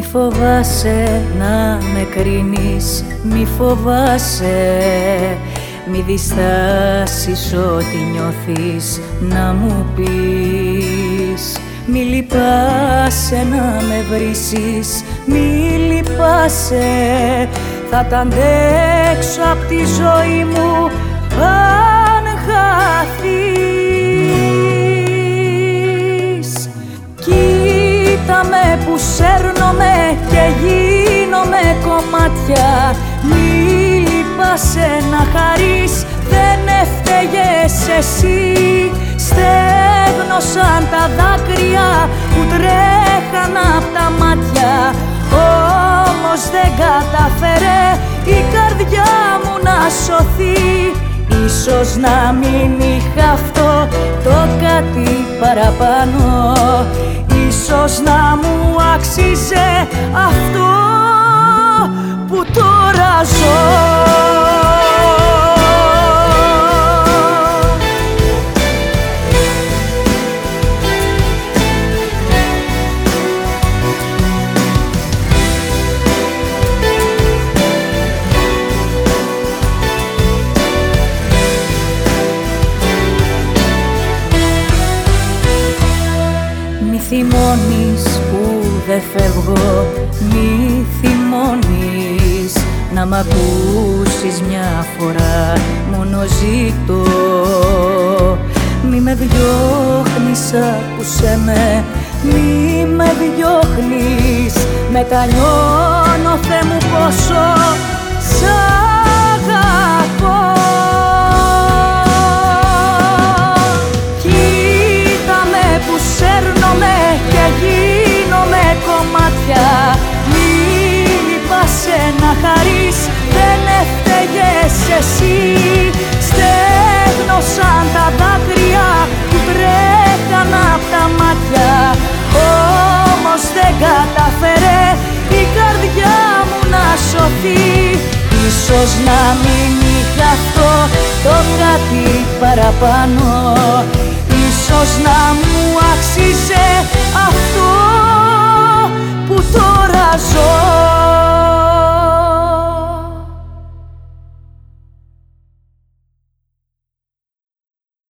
φοβάσαι να με κρίνεις, μη φοβάσαι. Μη διστάσεις ό,τι νιώθεις να μου πεις. Μη λυπάσαι να με βρίσεις, μη λυπάσαι. Θα τα αντέξω απ' τη ζωή μου αν χαθείς. Κοίτα με που σέρνομαι και γίνομαι κομμάτια. Μη λυπάσαι να χαρείς, δεν έφταιγες εσύ. Στέγνωσαν τα δάκρυα που τρέχαν απ' τα μάτια. Όμως δεν καταφέρε η καρδιά μου να σωθεί. Ίσως να μην είχα αυτό το κάτι παραπάνω. Ίσως να μου άξιζε αυτό που τώρα ζω. Θυμώνεις που δεν φεύγω Μη θυμώνεις. Να μ' ακούσεις μια φορά Μόνο ζήτω Μη με διώχνεις, άκουσέ με Μη με διώχνεις. Μετανιώνω Θεέ μου εσύ. Στέγνωσαν τα δάκρυα που τρέχαν απ' τα μάτια. Όμως δεν καταφέρε η καρδιά μου να σωθεί. Ίσως να μην είχα αυτό το κάτι παραπάνω. Ίσως να μου άξιζε